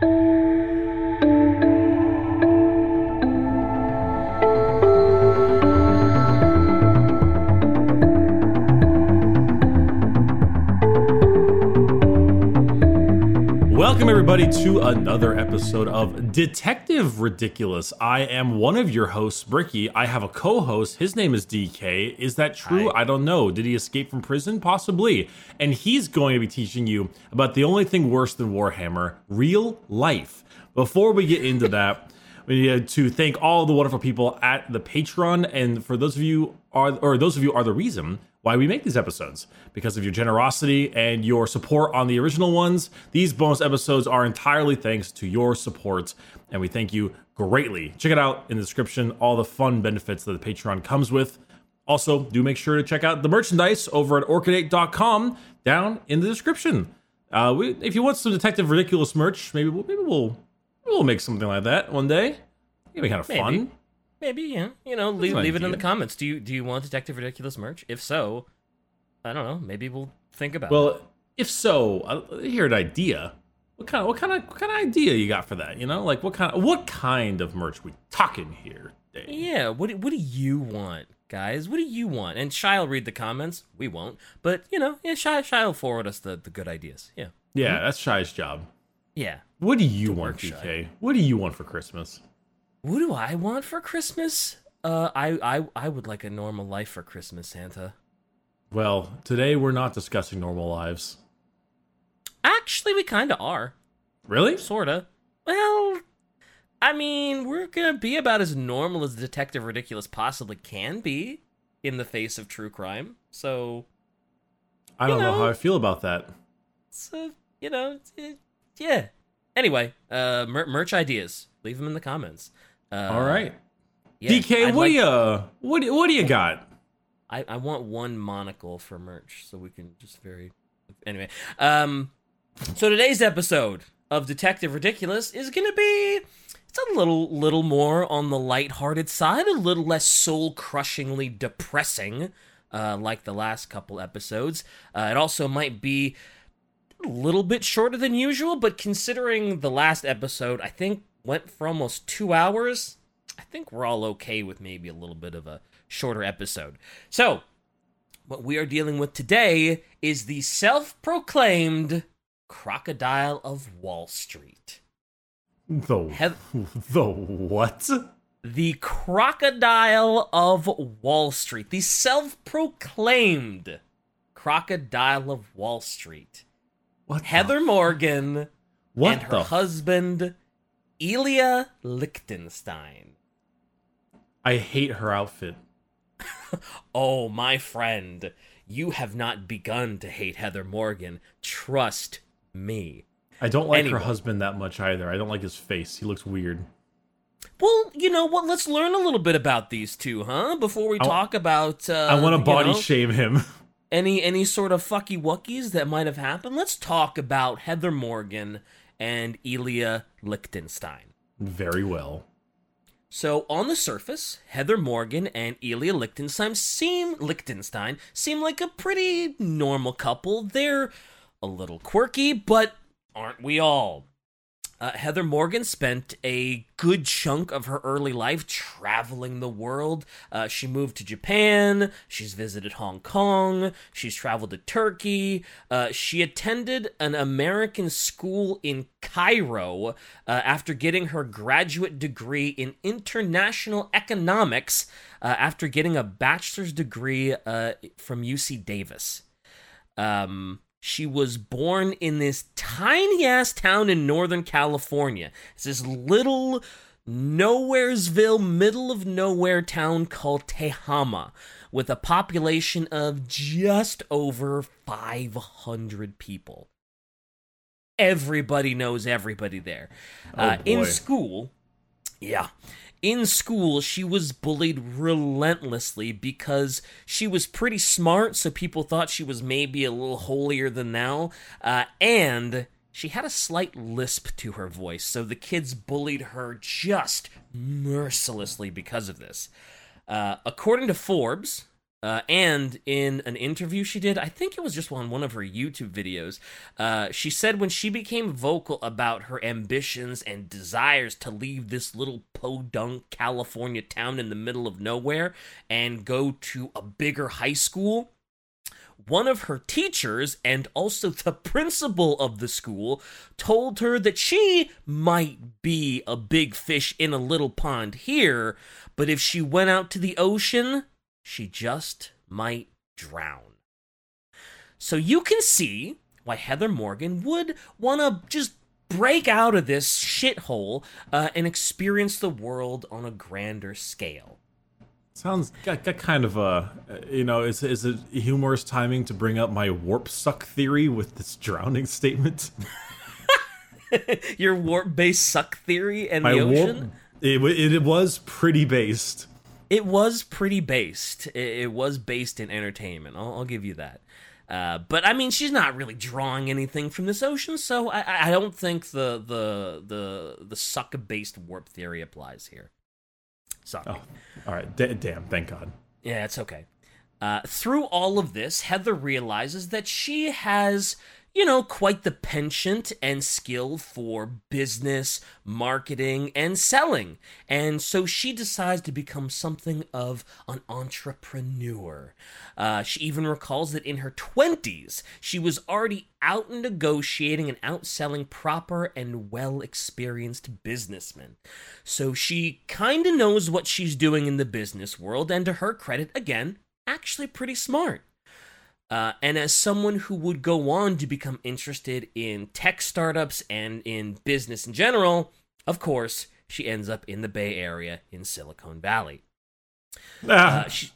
thank you Welcome, everybody, to another episode of Detective Ridiculous. I am one of your hosts, Bricky. I have a co host. His name is DK. Is that true? Hi. I don't know. Did he escape from prison? Possibly. And he's going to be teaching you about the only thing worse than Warhammer real life. Before we get into that, we need to thank all the wonderful people at the Patreon. And for those of you are, or those of you are the reason why we make these episodes because of your generosity and your support on the original ones. These bonus episodes are entirely thanks to your support, and we thank you greatly. Check it out in the description, all the fun benefits that the Patreon comes with. Also, do make sure to check out the merchandise over at orchidate.com down in the description. Uh, we, if you want some Detective Ridiculous merch, maybe we'll, maybe we'll we'll make something like that one day. It'd be kind of Maybe. fun. Maybe, yeah. You know, leave, leave it in the comments. Do you do you want Detective Ridiculous merch? If so, I don't know. Maybe we'll think about it. Well, if so, uh, hear an idea. What kind of what kind of what kind of idea you got for that? You know, like what kind of what kind of merch we talking here? Dave? Yeah, what do- what do you want, guys? What do you want? And Shy will read the comments. We won't, but you know, yeah, Shy Shy will forward us the, the good ideas. Yeah, Yeah, that's Shy's job. yeah. What do you want, Shy. What do you want for Christmas? What do I want for Christmas? Uh, I I I would like a normal life for Christmas, Santa. Well, today we're not discussing normal lives. Actually, we kind of are. Really? Sorta. Well, I mean, we're gonna be about as normal as Detective Ridiculous possibly can be in the face of true crime. So, I don't know. know. how I feel about that. so you know, eh, yeah. Anyway, uh, mer- merch ideas. Leave them in the comments. Uh, All right, yeah, DK, I'd what like- do you what do, what do you got? I, I want one monocle for merch so we can just very anyway. Um so today's episode of Detective Ridiculous is gonna be it's a little little more on the lighthearted side, a little less soul crushingly depressing, uh, like the last couple episodes. Uh, it also might be a little bit shorter than usual, but considering the last episode, I think went for almost two hours. I think we're all okay with maybe a little bit of a shorter episode. So, what we are dealing with today is the self proclaimed Crocodile of Wall Street. The Heath- the what? The Crocodile of Wall Street. The self proclaimed Crocodile of Wall Street. What? the- Heather Morgan what and her the? husband, Ilya Lichtenstein. I hate her outfit. Oh, my friend, you have not begun to hate Heather Morgan. Trust me. I don't like Anyway. her husband that much either. I don't like his face. He looks weird. Well, you know what? Let's learn a little bit about these two, huh? Before we I- talk about. Uh, I want to you body know, shame him. any any sort of fucky wuckies that might have happened. Let's talk about Heather Morgan and Ilya Lichtenstein. Very well. So on the surface, Heather Morgan and Elia Lichtenstein seem Lichtenstein seem like a pretty normal couple. They're a little quirky, but aren't we all? Uh, Heather Morgan spent a good chunk of her early life traveling the world. Uh, she moved to Japan. She's visited Hong Kong. She's traveled to Turkey. Uh, she attended an American school in Cairo uh, after getting her graduate degree in international economics uh, after getting a bachelor's degree uh, from UC Davis. Um, she was born in this tiny ass town in Northern California. It's this little nowheresville, middle of nowhere town called Tehama, with a population of just over 500 people. Everybody knows everybody there. uh, in school, yeah. In school, she was bullied relentlessly because she was pretty smart, so people thought she was maybe a little holier than thou. Uh, and she had a slight lisp to her voice, so the kids bullied her just mercilessly because of this. Uh, according to Forbes, Uh, and in an interview she did, I think it was just on one of her YouTube videos, uh, she said when she became vocal about her ambitions and desires to leave this little podunk California town in the middle of nowhere and go to a bigger high school, one of her teachers and also the principal of the school told her that she might be a big fish in a little pond here, but if she went out to the ocean, she just might drown. So you can see why Heather Morgan would want to just break out of this shithole uh, and experience the world on a grander scale. Sounds got, got kind of a, you know, is is it humorous timing to bring up my warp suck theory with this drowning statement? Your warp based suck theory and my the ocean. warp, it, it was pretty based. It was pretty based. It, it was based in entertainment. I'll, I'll give you that. Uh, but I mean, she's not really drawing anything from this ocean, so I, I- don't think the the the the suck based warp theory applies here. Sorry. Oh, all right. D- damn. Thank God. Yeah, it's okay. Uh, through all of this, Heather realizes that she has, you know, quite the penchant and skill for business, marketing, and selling. And so she decides to become something of an entrepreneur. Uh, she even recalls that in her 20s, she was already out negotiating and outselling proper and well experienced businessmen. So she kind of knows what she's doing in the business world, and to her credit, again, actually pretty smart. Uh, and as someone who would go on to become interested in tech startups and in business in general, of course, she ends up in the Bay Area in Silicon Valley. Ah, Uh, she,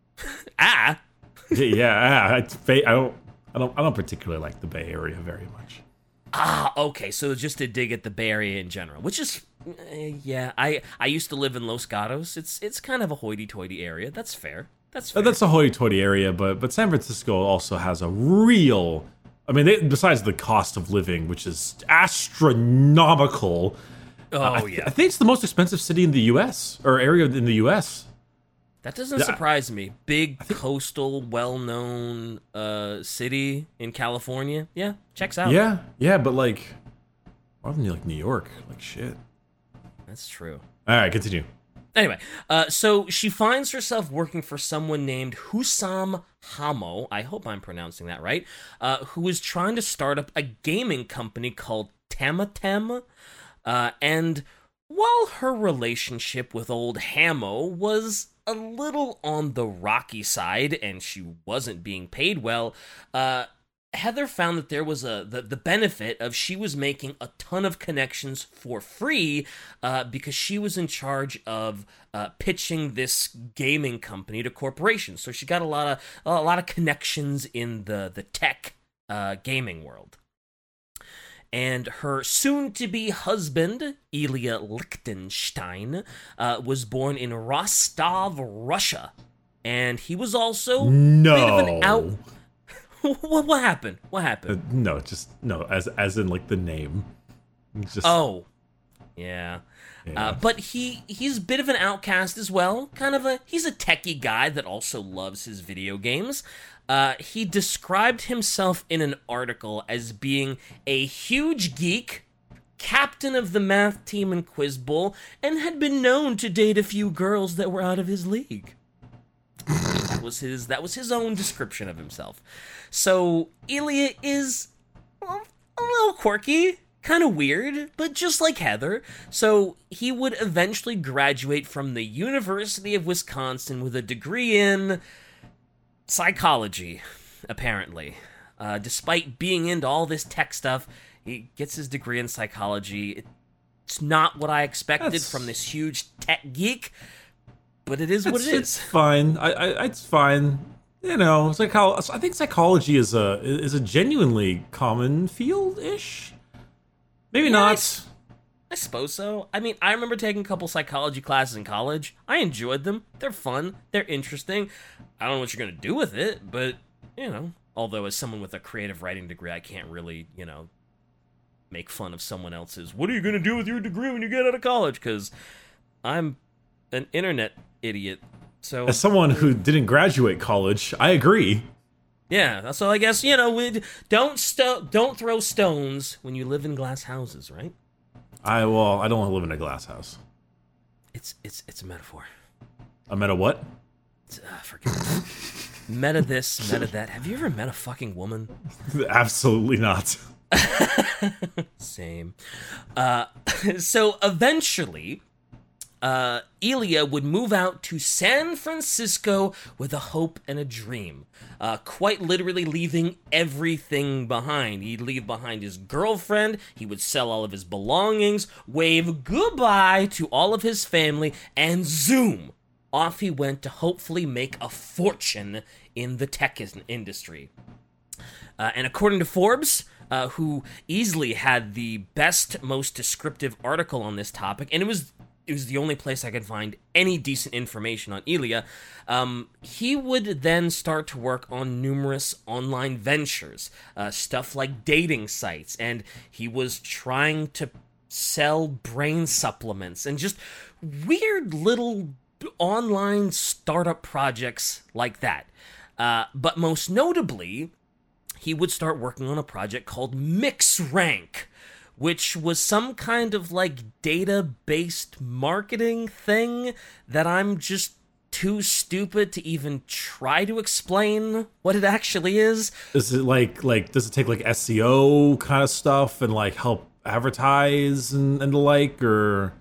ah, yeah. ah, I don't. I don't. I don't particularly like the Bay Area very much. ah, okay. So just to dig at the Bay Area in general, which is, eh, yeah. I I used to live in Los Gatos. It's it's kind of a hoity-toity area. That's fair. That's Uh, fair. That's a hoity-toity area, but but San Francisco also has a real. I mean, they, besides the cost of living, which is astronomical. oh I, th- yeah. I think it's the most expensive city in the U.S. or area in the U.S. That doesn't surprise me. Big coastal, well-known uh, city in California. Yeah, checks out. Yeah, yeah, but like, more than like New York, like shit. that's true. All right, continue. Anyway, uh, so she finds herself working for someone named Husam Hamo. I hope I'm pronouncing that right. Uh, who is trying to start up a gaming company called Tamatem. Uh, and while her relationship with old Hamo was a little on the rocky side and she wasn't being paid well, uh, Heather found that there was a the, the benefit of she was making a ton of connections for free uh, because she was in charge of uh, pitching this gaming company to corporations. So she got a lot of a lot of connections in the the tech uh, gaming world. And her soon-to-be husband, Ilya Lichtenstein, uh, was born in Rostov, Russia, and he was also No, bit of an out. what, what happened? What happened? Uh, no, just no, as as in like the name. Just Oh, yeah. yeah. Uh, but he he's a bit of an outcast as well. Kind of a he's a techie guy that also loves his video games. Uh, he described himself in an article as being a huge geek, captain of the math team in Quiz Bowl, and had been known to date a few girls that were out of his league. That was his that was his own description of himself. So Ilya is well, a little quirky, kind of weird, but just like Heather. So he would eventually graduate from the University of Wisconsin with a degree in psychology, apparently. Uh, despite being into all this tech stuff, he gets his degree in psychology. It's not what I expected That's- from this huge tech geek, but it is what it's, it it's fine. I, I it's fine. You know, psycho- I think psychology is a is a genuinely common field ish. Maybe Yeah, not. it's- I suppose so. I mean, I remember taking a couple psychology classes in college. I enjoyed them. They're fun. They're interesting. I don't know what you're going to do with it, but, you know, although as someone with a creative writing degree, I can't really, you know, make fun of someone else's. What are you going to do with your degree when you get out of college? Because I'm an internet idiot. So As someone who didn't graduate college, I agree. yeah, so I guess you know we don't sto- don't throw stones when you live in glass houses, right? I well, I don't want to live in a glass house. It's it's it's a metaphor. A meta what? It's, uh, forget it. meta this, meta that. Have you ever met a fucking woman? Absolutely not. Same. Uh, so eventually, uh, Ilya would move out to San Francisco with a hope and a dream. Uh, quite literally leaving everything behind. He'd leave behind his girlfriend, he would sell all of his belongings, wave goodbye to all of his family, and zoom! Off he went to hopefully make a fortune in the tech industry. Uh, and according to Forbes, uh, who easily had the best, most descriptive article on this topic, and it was it was the only place I could find any decent information on Ilya. Um, he would then start to work on numerous online ventures, uh, stuff like dating sites, and he was trying to sell brain supplements and just weird little online startup projects like that. Uh, but most notably, he would start working on a project called MixRank, which was some kind of like data based marketing thing that I'm just too stupid to even try to explain what it actually is. Is it like like does it take like SEO kind of stuff and like help advertise and, and the like or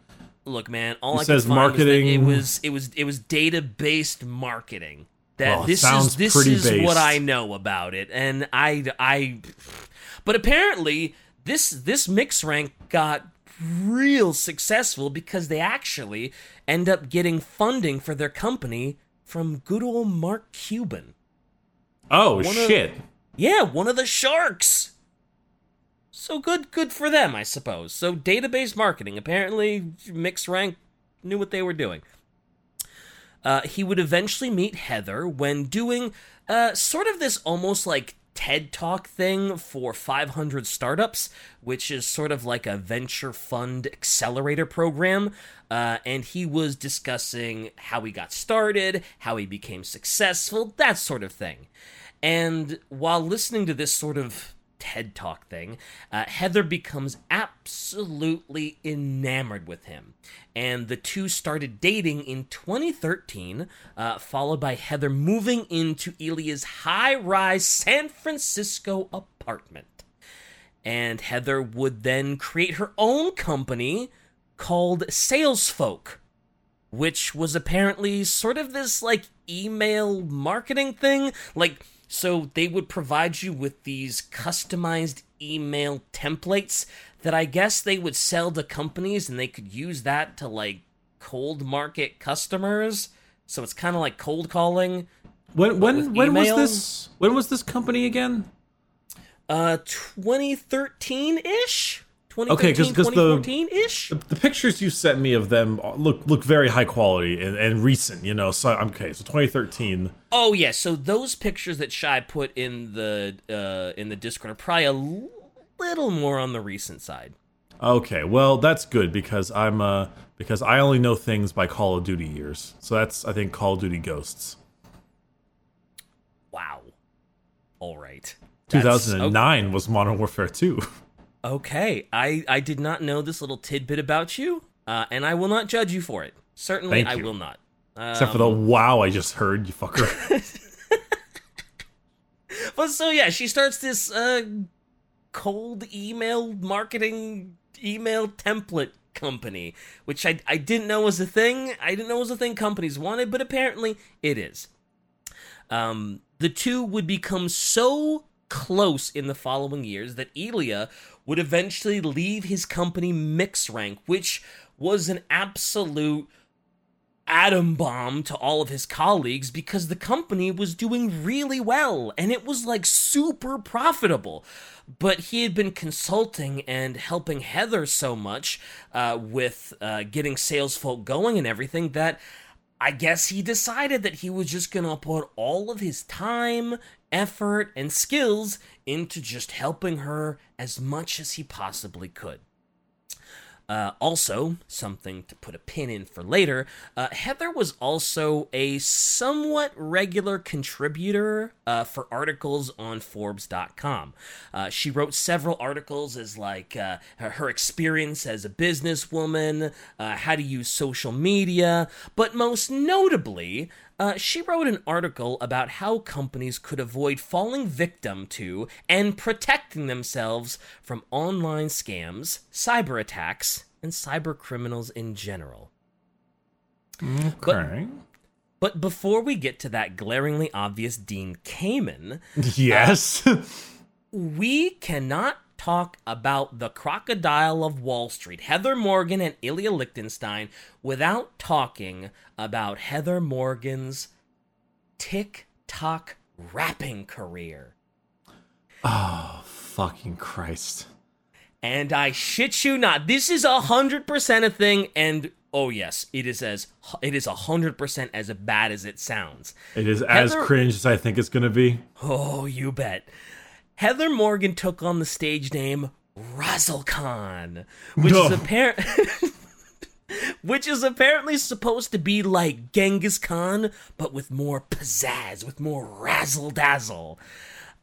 Look, man, all It I says could find marketing. was it was it was it was data based marketing. That oh, Well, this sounds is this is what. I know about it, and I I, but apparently this this MixRank got real successful because they actually end up getting funding for their company from good old Mark Cuban. Oh One of- shit. Yeah, one of the sharks. So good, good for them, I suppose. So database marketing. Apparently, MixRank knew what they were doing. Uh, he would eventually meet Heather when doing uh, sort of this almost like TED Talk thing for 500 startups, which is sort of like a venture fund accelerator program. Uh, and he was discussing how he got started, how he became successful, that sort of thing. And while listening to this sort of TED Talk thing, uh, Heather becomes absolutely enamored with him. And the two started dating in 2013, uh, followed by Heather moving into Ilya's high rise San Francisco apartment. And Heather would then create her own company called Salesfolk which was apparently sort of this like email marketing thing. Like, so they would provide you with these customized email templates that I guess they would sell to companies and they could use that to like cold market customers. So it's kind of like cold calling. When when when was this when was this company again? Uh, 2013 ish? Okay, 'cause- 2013, 'cause the- 2014 ish? The, the pictures you sent me of them look look very high quality and, and recent, you know. So I'm okay. So 2013. Oh yeah, so those pictures that Shy put in the uh, in the Discord are probably a little more on the recent side. Okay, well that's good because I'm uh because I only know things by Call of Duty years. So that's I think Call of Duty Ghosts. Wow. All right. That's- 2009 was Modern Warfare 2. Okay, I I did not know this little tidbit about you, uh, and I will not judge you for it. Certainly, I will not. Except for the Um, wow I just heard, you fucker. But so yeah, she starts this uh, cold email marketing email template company, which I I didn't know was a thing. I didn't know was a thing companies wanted, but apparently it is. Um, the two would become so close in the following years that Ilya would eventually leave his company MixRank, which was an absolute atom bomb to all of his colleagues because the company was doing really well and it was like super profitable. But he had been consulting and helping Heather so much uh, with uh, getting SalesFolk going and everything that I guess he decided that he was just gonna put all of his time, effort, and skills into just helping her as much as he possibly could. Uh, also, something to put a pin in for later, uh, Heather was also a somewhat regular contributor uh, for articles on Forbes.com. Uh, she wrote several articles as like uh, her, her experience as a businesswoman, uh, how to use social media, but most notably, uh, she wrote an article about how companies could avoid falling victim to and protecting themselves from online scams, cyber attacks, and cyber criminals in general. Okay. But before we get to that glaringly obvious Dean Kamen, yes. we cannot talk about the crocodile of Wall Street, Heather Morgan and Ilya Lichtenstein, without talking about Heather Morgan's TikTok rapping career. oh, fucking Christ. And I shit you not, this is a hundred percent a thing, and oh yes, it is as it is a hundred percent as bad as it sounds. It is as cringe as I think it's going to be. Oh, you bet. Heather Morgan took on the stage name Razzlekhan, which is apparent. which is apparently supposed to be like Genghis Khan, but with more pizzazz, with more razzle dazzle.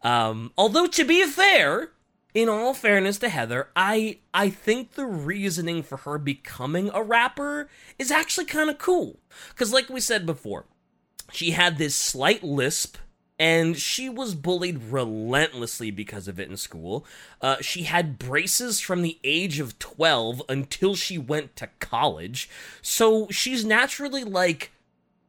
Um, although to be fair, in all fairness to Heather, I I think the reasoning for her becoming a rapper is actually kind of cool. Cause like we said before, she had this slight lisp and she was bullied relentlessly because of it in school. Uh, she had braces from the age of 12 until she went to college. So she's naturally like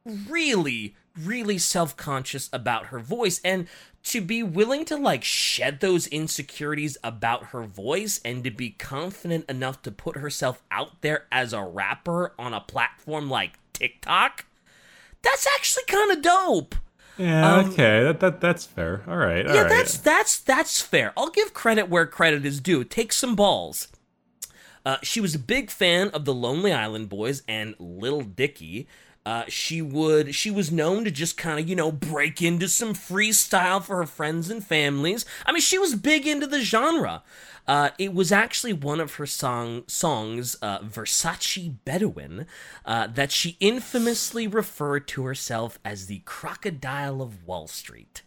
really, really self conscious about her voice. And to be willing to like shed those insecurities about her voice and to be confident enough to put herself out there as a rapper on a platform like TikTok, that's actually kind of dope. Yeah, Um, okay. That, that That's fair. All right. all yeah, right. that's that's that's fair. I'll give credit where credit is due. Take some balls. Uh, she was a big fan of the Lonely Island Boys and Little Dicky. Uh, she would she was known to just kind of you know break into some freestyle for her friends and families. I mean, she was big into the genre. Uh, it was actually one of her song songs, uh, Versace Bedouin, uh, that she infamously referred to herself as the Crocodile of Wall Street.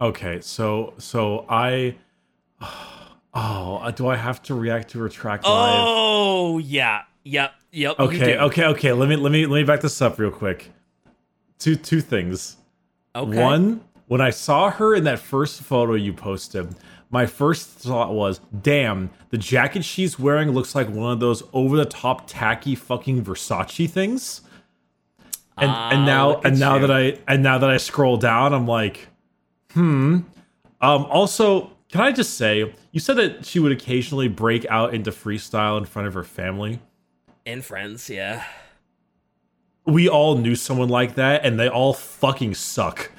Okay, so so I Oh, do I have to react to her track live? Oh yeah, yep, yep. okay, okay, okay. Let me let me let me back this up real quick. Two two things. okay. One, when I saw her in that first photo you posted, my first thought was, "Damn, the jacket she's wearing looks like one of those over the top tacky fucking Versace things." And Ah, and now and now you. that I and now that I scroll down, I'm like, "Hmm." Um also, can I just say, you said that she would occasionally break out into freestyle in front of her family. And friends, yeah. We all knew someone like that and they all fucking suck.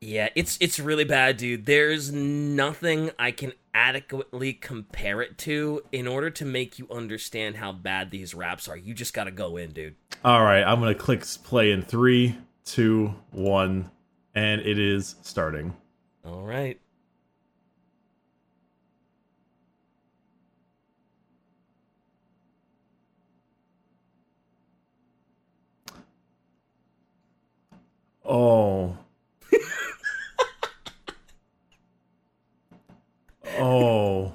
Yeah, it's it's really bad, dude. There's nothing I can adequately compare it to in order to make you understand how bad these raps are. You just gotta go in, dude. All right, I'm gonna click play in three, two, one, and it is starting. All right. Oh. oh.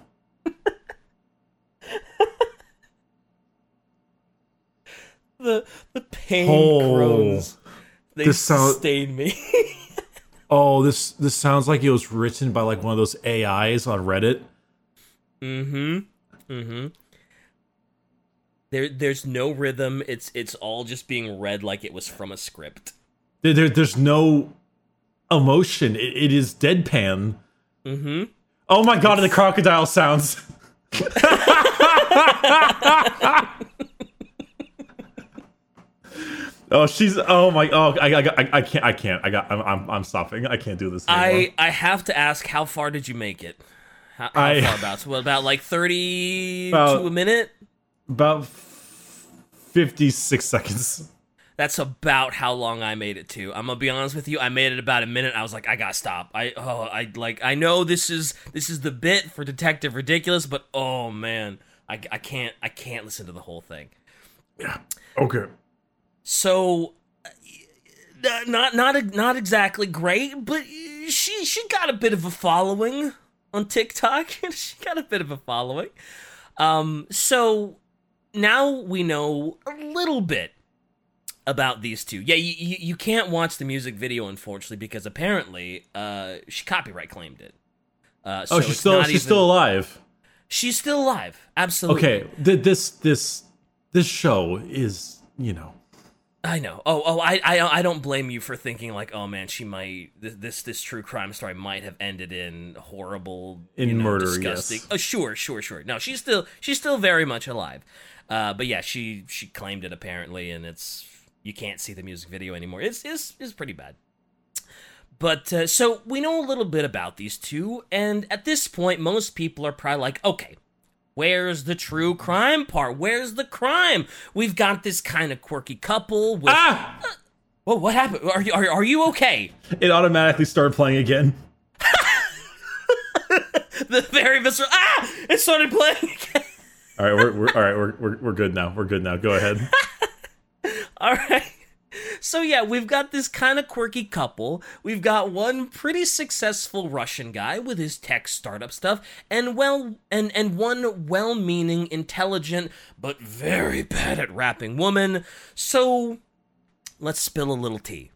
The the pain Oh. groans. They This sound- sustain me. Oh, this this sounds like it was written by like one of those AIs on Reddit. mm-hmm. Mm-hmm. There there's no rhythm. It's it's all just being read like it was from a script. There, there- there's no emotion. It, it is deadpan. Mm-hmm. Oh my god, the crocodile sounds. oh, she's. Oh my. Oh, I, I, I, can't. I can't. I got. I'm, I'm, I'm stopping. I can't do this anymore. I I have to ask, how far did you make it? How, how I- far about? So what, about like thirty About- to a minute? About fifty-six seconds. That's about how long I made it to. I'm gonna be honest with you. I made it about a minute. I was like, I gotta stop. I oh I like I know this is this is the bit for Detective Ridiculous, but oh man, I, I can't I can't listen to the whole thing. Yeah. Okay. So uh, not not not exactly great, but she she got a bit of a following on TikTok. she got a bit of a following. Um so now we know a little bit about these two. Yeah, you, you, you can't watch the music video unfortunately because apparently uh, she copyright claimed it. Uh, so oh, she's still she's even, still alive. She's still alive. Absolutely. Okay, th- this this this show is you know. I know. Oh, oh, I, I, I don't blame you for thinking like, oh man, she might this this true crime story might have ended in horrible, in you know, murder. Disgusting. Yes. Oh, sure, sure, sure. No, she's still she's still very much alive. Uh, but yeah, she she claimed it apparently, and it's you can't see the music video anymore. It's it's, it's pretty bad. But uh, so we know a little bit about these two, and at this point, most people are probably like, okay, Where's the true crime part? Where's the crime? We've got this kind of quirky couple with. Ah! Uh, well, what happened? Are you are, are you okay? It automatically started playing again. the very visceral. Ah! It started playing again. all right, we're, we're all right. We're, we're we're good now. We're good now. Go ahead. all right. So yeah, we've got this kind of quirky couple. We've got one pretty successful Russian guy with his tech startup stuff, and well, and and one well-meaning, intelligent, but very bad at rapping woman. So let's spill a little tea.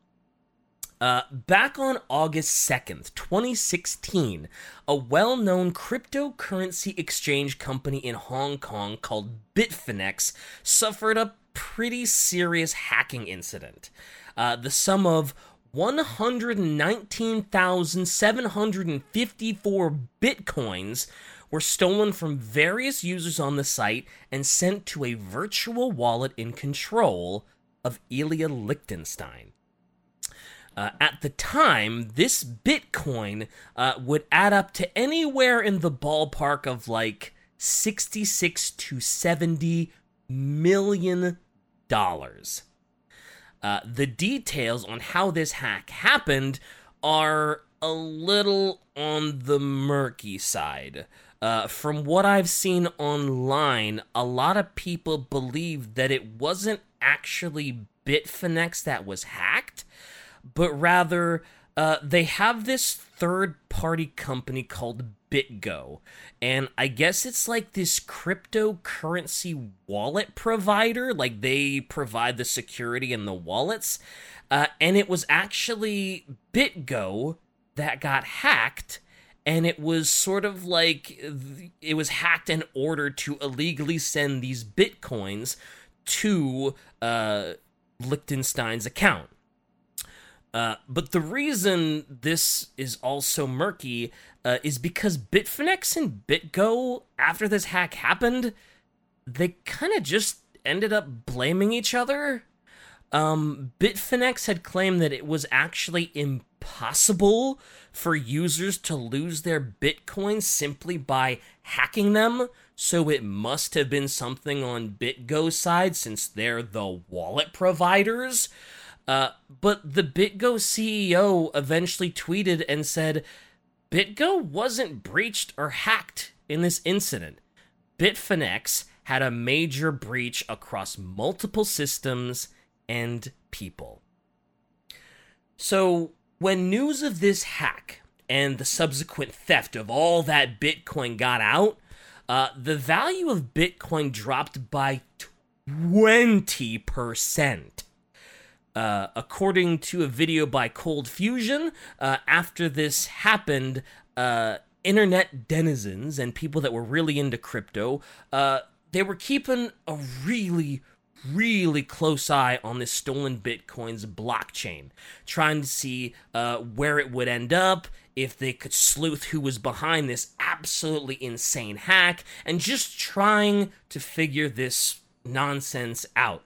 Uh, back on August 2nd, 2016, a well known cryptocurrency exchange company in Hong Kong called Bitfinex suffered a pretty serious hacking incident. Uh, the sum of 119,754 bitcoins were stolen from various users on the site and sent to a virtual wallet in control of Ilya Lichtenstein. Uh, at the time, this Bitcoin uh, would add up to anywhere in the ballpark of like 66 to 70 million dollars. Uh, the details on how this hack happened are a little on the murky side. Uh, from what I've seen online, a lot of people believe that it wasn't actually Bitfinex that was hacked, but rather uh, they have this third party company called BitGo. And I guess it's like this cryptocurrency wallet provider. Like they provide the security in the wallets. Uh, and it was actually BitGo that got hacked. And it was sort of like it was hacked in order to illegally send these bitcoins to uh, Lichtenstein's account. Uh, but the reason this is also murky uh, is because Bitfinex and BitGo, after this hack happened, they kind of just ended up blaming each other. Um, Bitfinex had claimed that it was actually impossible for users to lose their Bitcoin simply by hacking them, so it must have been something on BitGo's side since they're the wallet providers. Uh, but the BitGo CEO eventually tweeted and said BitGo wasn't breached or hacked in this incident. Bitfinex had a major breach across multiple systems and people. So, when news of this hack and the subsequent theft of all that Bitcoin got out, uh, the value of Bitcoin dropped by 20%. Uh, according to a video by Cold Fusion, uh, after this happened, uh, internet denizens and people that were really into crypto, uh, they were keeping a really, really close eye on this stolen Bitcoin's blockchain, trying to see uh, where it would end up, if they could sleuth who was behind this absolutely insane hack, and just trying to figure this nonsense out.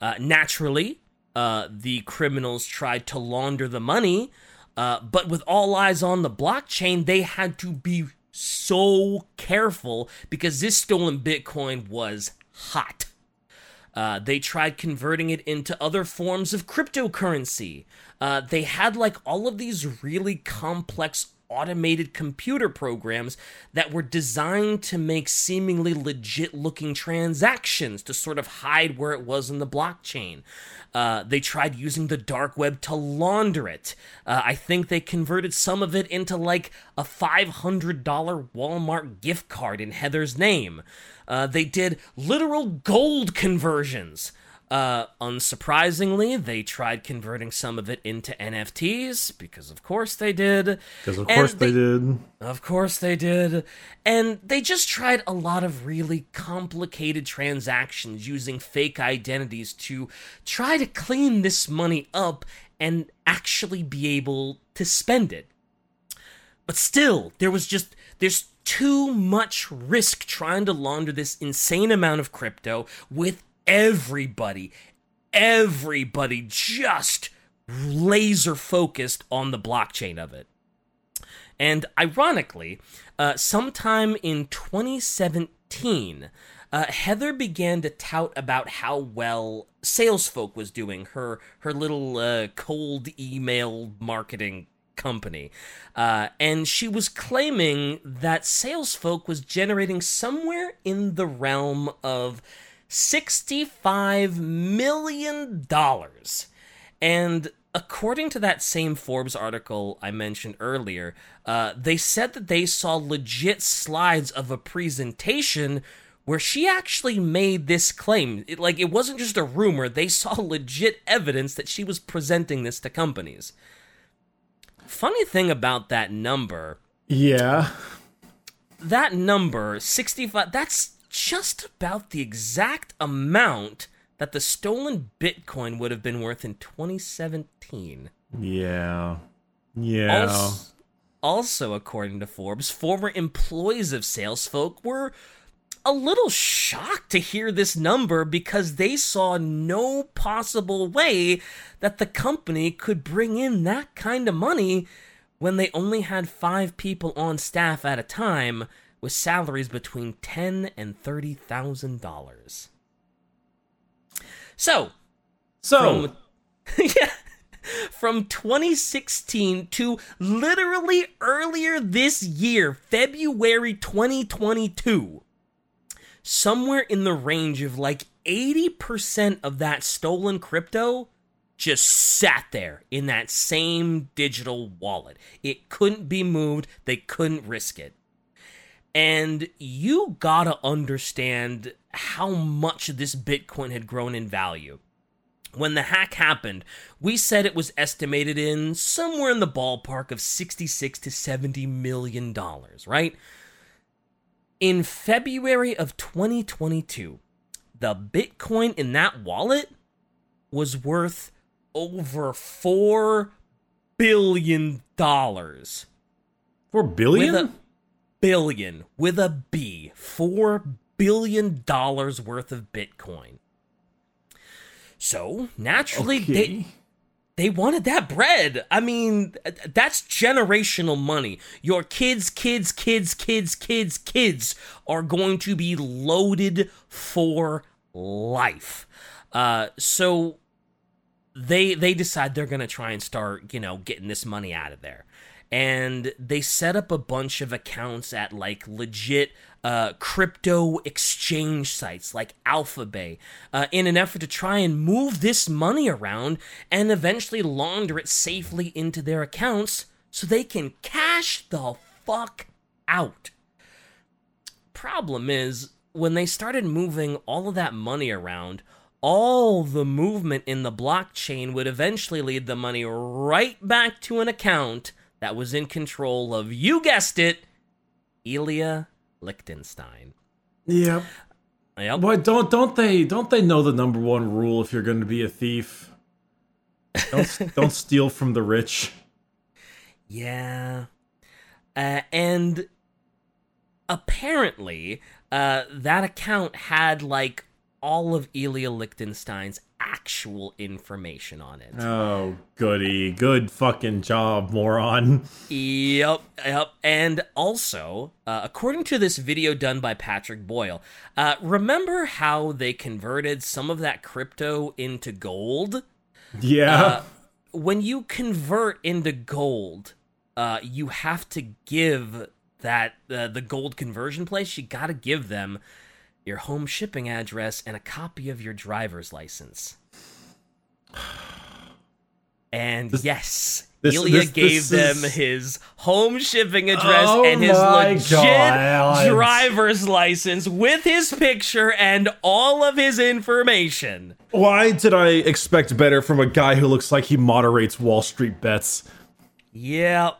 Uh, naturally, uh, the criminals tried to launder the money, uh, but with all eyes on the blockchain, they had to be so careful because this stolen Bitcoin was hot. Uh, they tried converting it into other forms of cryptocurrency. Uh, they had like all of these really complex automated computer programs that were designed to make seemingly legit looking transactions to sort of hide where it was in the blockchain. Uh, they tried using the dark web to launder it. Uh, I think they converted some of it into like a $500 Walmart gift card in Heather's name. Uh, they did literal gold conversions. Uh, unsurprisingly, they tried converting some of it into NFTs because, of course, they did. Because of course they, they, did. Of course they did. And they just tried a lot of really complicated transactions using fake identities to try to clean this money up and actually be able to spend it. But still, there was just there's too much risk trying to launder this insane amount of crypto with everybody, everybody just laser focused on the blockchain of it. And ironically, uh, sometime in 2017, uh, Heather began to tout about how well SalesFolk was doing, her her little uh, cold email marketing company. Uh, and she was claiming that SalesFolk was generating somewhere in the realm of $65 million. And according to that same Forbes article I mentioned earlier, uh, they said that they saw legit slides of a presentation where she actually made this claim. It, like, it wasn't just a rumor, they saw legit evidence that she was presenting this to companies. Funny thing about that number. Yeah. That number, 65, that's just about the exact amount that the stolen Bitcoin would have been worth in 2017. Yeah. Yeah. Also, also, according to Forbes, former employees of SalesFolk were a little shocked to hear this number because they saw no possible way that the company could bring in that kind of money when they only had five people on staff at a time with salaries between ten and thirty thousand dollars. So, so from, yeah, from 2016 to literally earlier this year, February 2022, somewhere in the range of like 80% of that stolen crypto just sat there in that same digital wallet. It couldn't be moved, they couldn't risk it. And you gotta understand how much this Bitcoin had grown in value. When the hack happened, we said it was estimated in somewhere in the ballpark of 66 to 70 million dollars, right? In February of 2022, the Bitcoin in that wallet was worth over 4 billion dollars. 4 billion? Billion with a B, four billion dollars worth of Bitcoin. So naturally, okay. they they wanted that bread. I mean, that's generational money. Your kids, kids, kids, kids, kids, kids are going to be loaded for life. Uh, so they they decide they're going to try and start, you know, getting this money out of there and they set up a bunch of accounts at like legit uh, crypto exchange sites like Alphabay uh, in an effort to try and move this money around and eventually launder it safely into their accounts so they can cash the fuck out. Problem is, when they started moving all of that money around, all the movement in the blockchain would eventually lead the money right back to an account that was in control of, you guessed it, Ilya Lichtenstein. Yep. Yep. Boy, don't don't they don't they know the number one rule if you're going to be a thief? Don't don't steal from the rich. Yeah. Uh, and apparently, uh, that account had like all of Ilya Lichtenstein's actual information on it. Oh, goody. Good fucking job, moron. Yep, yep. And also, uh, according to this video done by Patrick Boyle, uh, remember how they converted some of that crypto into gold? Yeah. Uh, when you convert into gold, uh, you have to give that uh, the gold conversion place. You got to give them your home shipping address and a copy of your driver's license. And This- yes, this- Ilya this- gave them is- his home shipping address Oh and his legit God. driver's license with his picture and all of his information. Why did I expect better from a guy who looks like he moderates Wall Street bets? Yeah.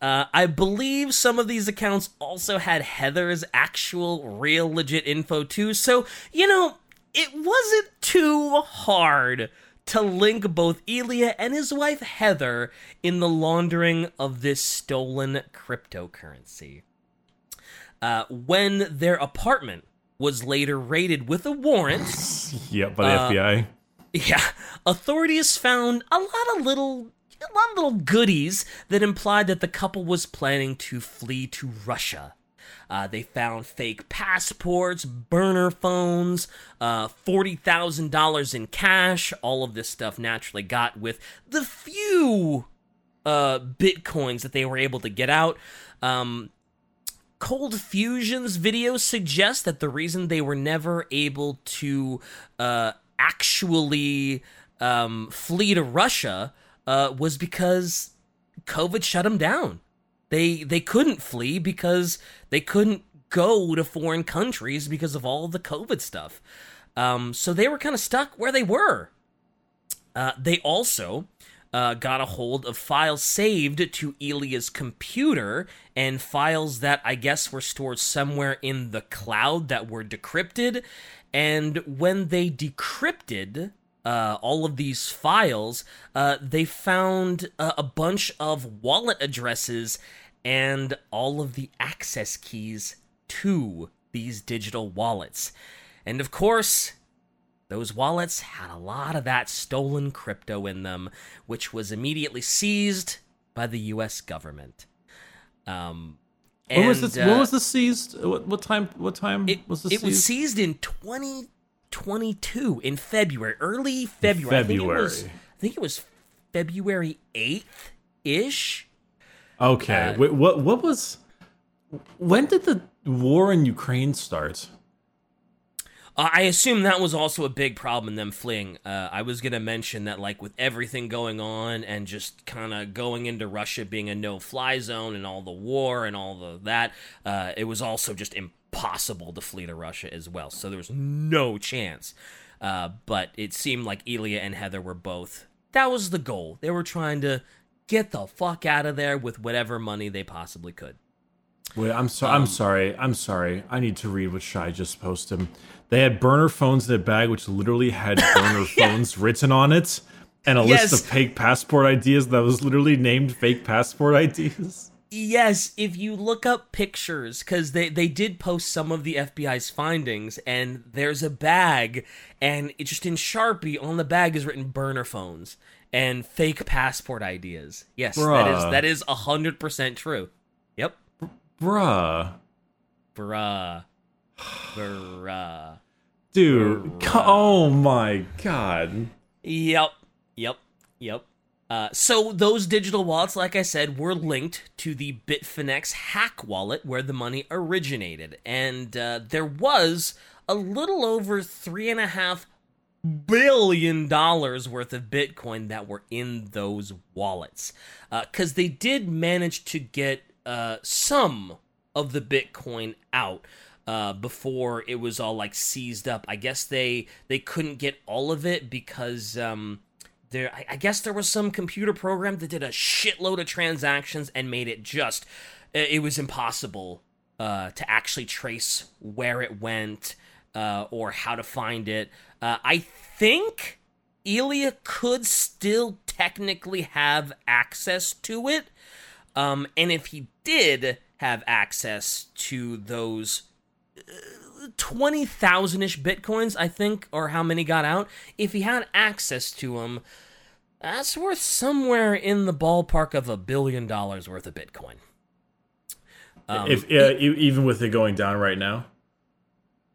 Uh, I believe some of these accounts also had Heather's actual, real, legit info too. So, you know, it wasn't too hard to link both Ilya and his wife Heather in the laundering of this stolen cryptocurrency. Uh, when their apartment was later raided with a warrant, Yep, by the Uh, FBI. yeah, authorities found a lot of little a lot of little goodies that implied that the couple was planning to flee to Russia. Uh, they found fake passports, burner phones, uh, $40,000 in cash. All of this stuff naturally got with the few uh, bitcoins that they were able to get out. Um, ColdFusion's video suggests that the reason they were never able to uh, actually um, flee to Russia uh, was because COVID shut them down. They they couldn't flee because they couldn't go to foreign countries because of all the COVID stuff. Um, so they were kind of stuck where they were. Uh, they also uh, got a hold of files saved to Ilya's computer and files that I guess were stored somewhere in the cloud that were decrypted. And when they decrypted uh, all of these files, uh, they found uh, a bunch of wallet addresses and all of the access keys to these digital wallets. And of course, those wallets had a lot of that stolen crypto in them, which was immediately seized by the U.S. government. Um, When was and, this? when uh, was this seized? What, what time? What time It was this seized? it was seized? seized in 2022 in February, early February. I think it was, February. I think it was February 8th ish. Okay. uh, Wait, what? What was? When did the war in Ukraine start? Uh, I assume that was also a big problem in them fleeing. Uh, I was going to mention that, like, with everything going on and just kind of going into Russia being a no fly zone and all the war and all the that, uh, it was also just impossible to flee to Russia as well. So there was no chance. Uh, but it seemed like Ilya and Heather were both. That was the goal. They were trying to get the fuck out of there with whatever money they possibly could. Wait, I'm sorry. Um, I'm sorry. I'm sorry. I need to read what Shy just posted. They had burner phones in a bag, which literally had burner phones written on it, and a Yes. list of fake passport ideas that was literally named fake passport ideas. Yes, if you look up pictures, because they, they did post some of the FBI's findings, and there's a bag, and it just in Sharpie on the bag is written burner phones and fake passport ideas. Yes, that is Bruh. that is hundred percent true. Yep, Bruh, bruh, bruh. dude. co- Oh my god. Yep, yep, yep. Uh, so those digital wallets, like I said, were linked to the Bitfinex hack wallet where the money originated, and uh, there was a little over three and a half billion dollars worth of Bitcoin that were in those wallets, because they did manage to get uh, some of the Bitcoin out uh, before it was all like seized up. I guess they they couldn't get all of it because um, there. I, I guess there was some computer program that did a shitload of transactions and made it just. uh, It was impossible uh, to actually trace where it went uh, or how to find it. Uh, I think Ilya could still technically have access to it. Um, and if he did have access to those 20,000 ish bitcoins, I think, or how many got out, if he had access to them, that's worth somewhere in the ballpark of a billion dollars worth of bitcoin. Um, if uh, even with it going down right now,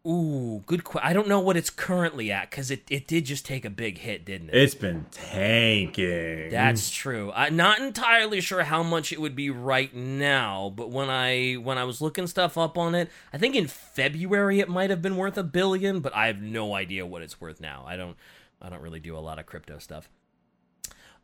Ooh, good question. I don't know what it's currently at because it, it did just take a big hit, didn't it? It's been tanking. That's true. I'm not entirely sure how much it would be right now, but when I when I was looking stuff up on it, I think in February it might have been worth a billion, but I have no idea what it's worth now. I don't I don't really do a lot of crypto stuff.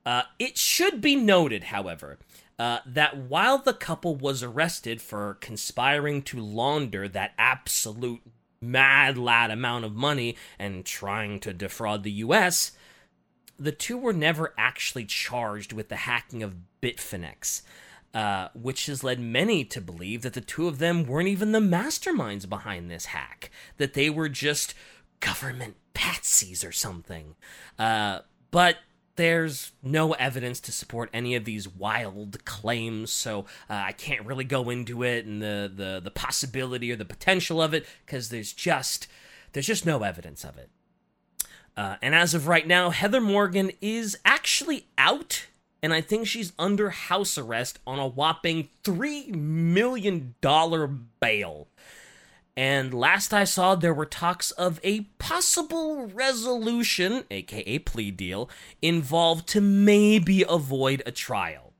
Uh, it should be noted, however, uh, that while the couple was arrested for conspiring to launder that absolute mad lad amount of money and trying to defraud the US, the two were never actually charged with the hacking of Bitfinex, uh, which has led many to believe that the two of them weren't even the masterminds behind this hack, that they were just government patsies or something. Uh, but there's no evidence to support any of these wild claims, so uh, I can't really go into it and the, the, the possibility or the potential of it because there's just there's just no evidence of it. Uh, and as of right now, Heather Morgan is actually out, and I think she's under house arrest on a whopping $3 million bail. And last I saw, there were talks of a possible resolution, aka plea deal, involved to maybe avoid a trial.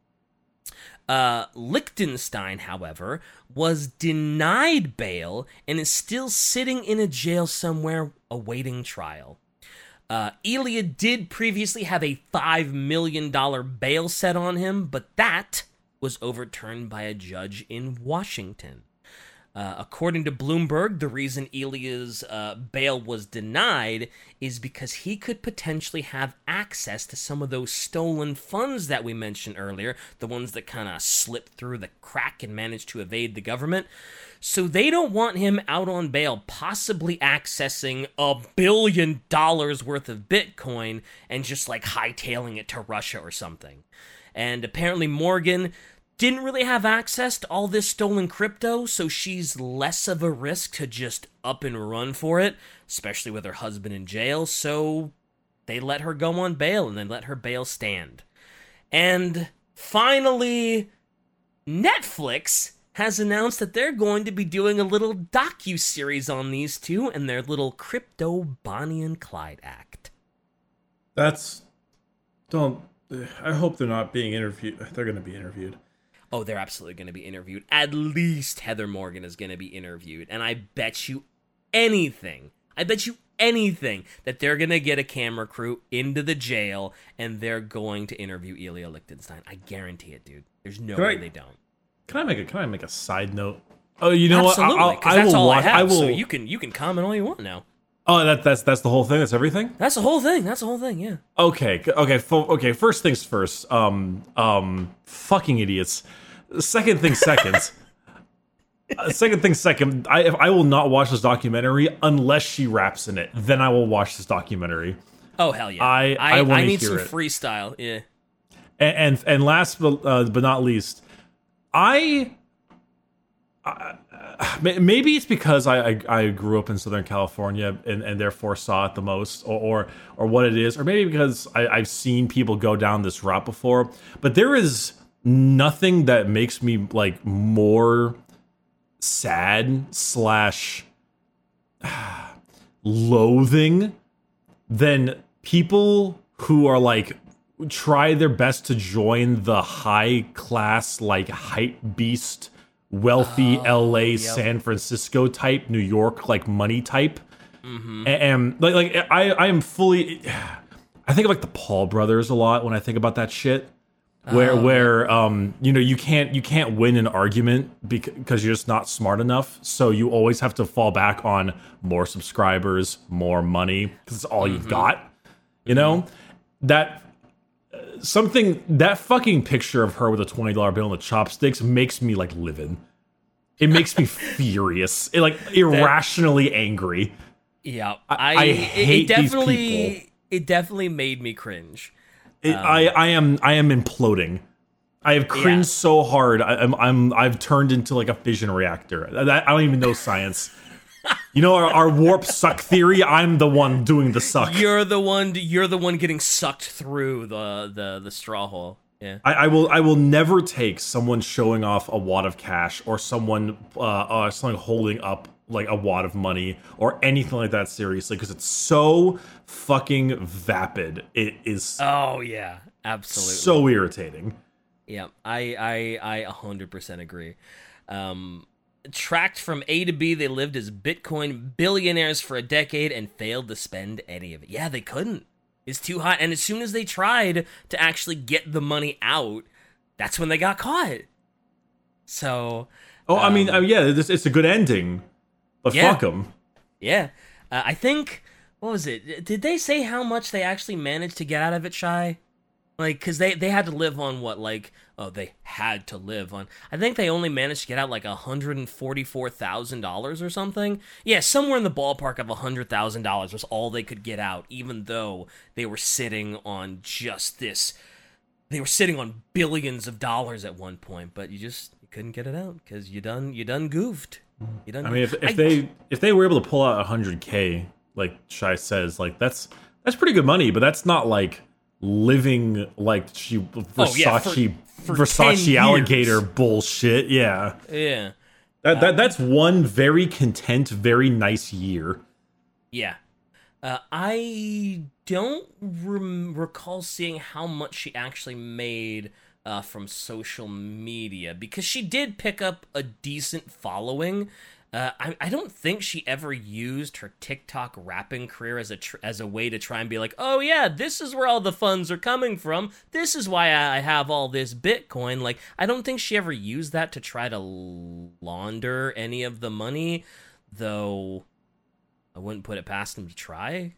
Uh, Lichtenstein, however, was denied bail and is still sitting in a jail somewhere awaiting trial. Uh, Ilya did previously have a $5 million bail set on him, but that was overturned by a judge in Washington. Uh, according to Bloomberg, the reason Ilya's uh, bail was denied is because he could potentially have access to some of those stolen funds that we mentioned earlier, the ones that kind of slipped through the crack and managed to evade the government. So they don't want him out on bail, possibly accessing a billion dollars worth of Bitcoin and just like hightailing it to Russia or something. And apparently, Morgan didn't really have access to all this stolen crypto, so she's less of a risk to just up and run for it, especially with her husband in jail. So they let her go on bail and then let her bail stand. And finally, Netflix has announced that they're going to be doing a little docu series on these two and their little crypto Bonnie and Clyde act. That's don't. I hope they're not being interviewed. They're going to be interviewed. Oh, they're absolutely going to be interviewed. At least Heather Morgan is going to be interviewed. And I bet you anything, I bet you anything that they're going to get a camera crew into the jail and they're going to interview Ilya Lichtenstein. I guarantee it, dude. There's no Can way I- they don't. Can I make a Can I make a side note? Oh, you know Absolutely, what? I that's will all watch. I have. I will. So you can you can comment all you want now. oh, that that's that's the whole thing. That's everything. That's the whole thing. That's the whole thing. Yeah. Okay, okay, fo- okay. First things first. Um, um, fucking idiots. Second thing second. Uh, second thing second. I if I will not watch this documentary unless she raps in it. Then I will watch this documentary. Oh hell yeah. I- I I, wanna need some it. freestyle. Yeah. And and, and last but uh, but not least, I. I- Maybe it's because I, I I grew up in Southern California and, and therefore saw it the most, or, or or what it is, or maybe because I, I've seen people go down this route before. But there is nothing that makes me like more sad slash loathing than people who are like try their best to join the high class like hype beast wealthy oh, LA San Francisco type New York like money type. Mm-hmm. And, and like like I I am fully I think of like the Paul brothers a lot when I think about that shit where where um you know you can't you can't win an argument because you're just not smart enough so you always have to fall back on more subscribers more money because it's all you've got you know that uh, something that fucking picture of her with a $20 bill and the chopsticks makes me like livid it makes me furious it, like irrationally angry Yeah. I- I, I it- hate it, these definitely people. it definitely made me cringe. It, I I am I am imploding. I have cringed Yeah. so hard. I, I'm I'm I've turned into like a fission reactor. I, I don't even know science. you know our, our warp suck theory. I'm the one doing the suck. You're the one. You're the one getting sucked through the the the straw hole. Yeah. I, I will I will never take someone showing off a wad of cash or someone uh, uh someone holding up like a wad of money or anything like that seriously because it's so fucking vapid. It is Oh yeah, absolutely. so irritating. Yeah, I I I 100% agree. Um tracked from A to B, they lived as Bitcoin billionaires for a decade and failed to spend any of it. Yeah, they couldn't. It's too hot and as soon as they tried to actually get the money out, that's when they got caught. So, Oh, I mean, Um, I mean, yeah, it's, it's a good ending, but Yeah. fuck them. yeah. Uh, I think what was it? Did they say how much they actually managed to get out of it, Shy? Like, cause they they had to live on what? Like, oh, they had to live on. I think they only managed to get out like a hundred and forty four thousand dollars or something. Yeah, somewhere in the ballpark of a hundred thousand dollars was all they could get out, even though they were sitting on just this. They were sitting on billions of dollars at one point, but you just you couldn't get it out because you done you done goofed. You done. I mean, if, if I- they if they were able to pull out hundred k, like Shy says, like that's that's pretty good money, but that's not like living like she Versace Oh, yeah, for- for Versace alligator bullshit. Yeah, yeah. that, that that's one very content, very nice year. Yeah. Uh, I don't rem- recall seeing how much she actually made uh, from social media because she did pick up a decent following. Uh, I, I don't think she ever used her TikTok rapping career as a tr- as a way to try and be like, oh yeah, this is where all the funds are coming from. This is why I I have all this Bitcoin. Like, I don't think she ever used that to try to launder any of the money, though. I wouldn't put it past them to try.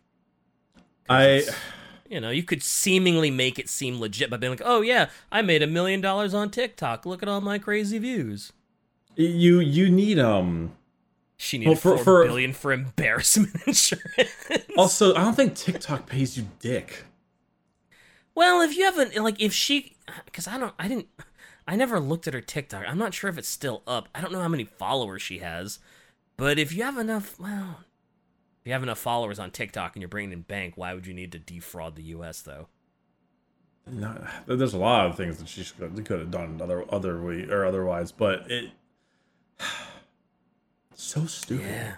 I You know, you could seemingly make it seem legit by being like, "Oh yeah, I made a million dollars on TikTok. Look at all my crazy views." you you need um She needed Well, for- four for- billion for embarrassment insurance. also I don't think TikTok pays you dick. well, if you haven't like, if she, because I don't, I didn't, I never looked at her TikTok. I'm not sure if it's still up. I don't know how many followers she has, but if you have enough, well, if you have enough followers on TikTok and you're bringing in bank, why would you need to defraud the U.S. though? No, there's a lot of things that she could, could have done other other way or otherwise, but it so stupid. Yeah,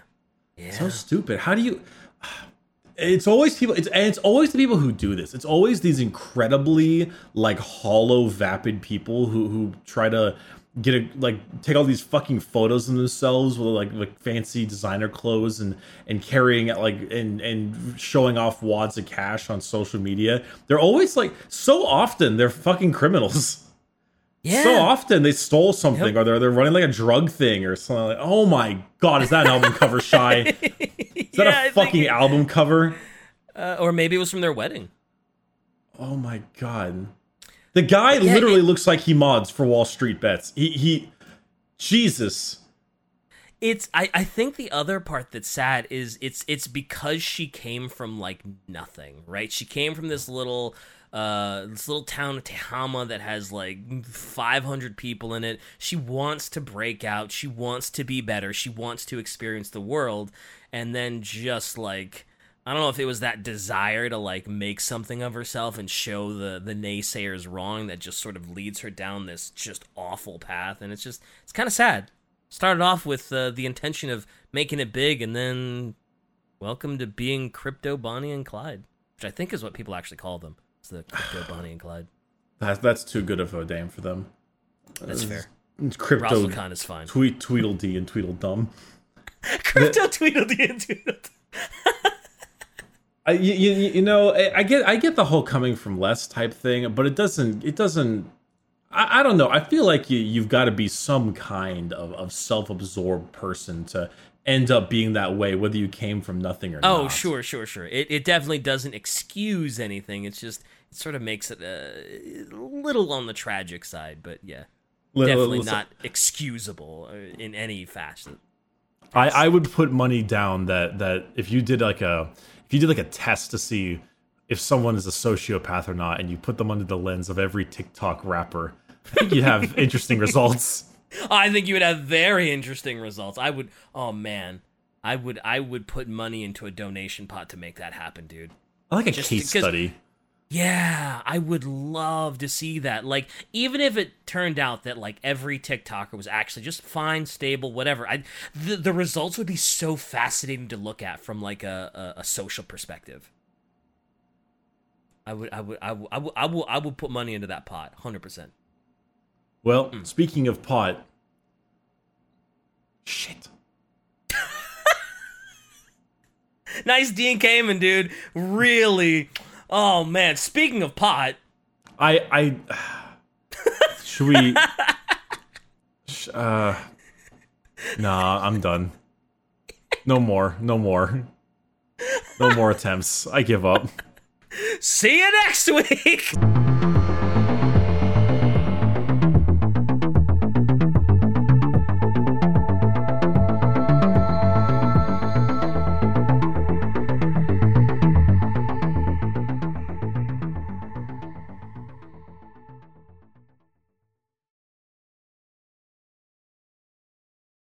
yeah. So stupid. How do you? It's always people. It's and it's always the people who do this. It's always these incredibly like hollow, vapid people who who try to get a like take all these fucking photos of themselves with like like fancy designer clothes and and carrying it like and and showing off wads of cash on social media. They're always like so often they're fucking criminals. yeah. So often they stole something Yep. or they're they're running like a drug thing or something like. Oh my god, is that an album cover shy? Is that Yeah, I a fucking it- album cover? Uh, or maybe it was from their wedding. Oh my god. The guy Yeah, literally it- looks like he mods for Wall Street bets. He he Jesus. It's I, I think the other part that's sad is it's it's because she came from like nothing, right? She came from this little uh this little town of Tehama that has like 500 people in it. She wants to break out, she wants to be better, she wants to experience the world and then just like I don't know if it was that desire to like make something of herself and show the the naysayers wrong that just sort of leads her down this just awful path and it's just it's kind of sad. Started off with uh, the intention of making it big and then welcome to being crypto bonnie and clyde which i think is what people actually call them it's the crypto bonnie and clyde. That's that's too good of a name for them. that's fair. It's crypto Razzlekhan is fine. Tweet Tweedledee and Tweedledum. crypto tweedledee and tweedledee I, you, you, know I, get I get the whole coming from less type thing, but it doesn't it doesn't I, I don't know. I feel like you you've got to be some kind of, of self absorbed person to end up being that way, whether you came from nothing or not. oh sure sure sure. It, it definitely doesn't excuse anything. It's just it sort of makes it uh, a little on the tragic side but yeah. Li- li- definitely listen, not excusable uh, in any fashion I, I would put money down that that if you did like a if you did like a test to see if someone is a sociopath or not, and you put them under the lens of every TikTok rapper, I think you'd have interesting results. I think you would have very interesting results. I would. Oh man, I would. I would put money into a donation pot to make that happen, dude. I like a Just case study. Yeah, I would love to see that. Like, even if it turned out that like every TikToker was actually just fine, stable, whatever, I the, the results would be so fascinating to look at from like a, a, a social perspective. I would, I would, I would, I would, I would, I would put money into that pot, hundred percent. Well, mm. speaking of pot, shit. Nice Dean Kamen, dude. Really. Oh man. Speaking of pot, I I should we? uh, nah, I'm done. No more. No more. No more attempts. I give up. see you next week.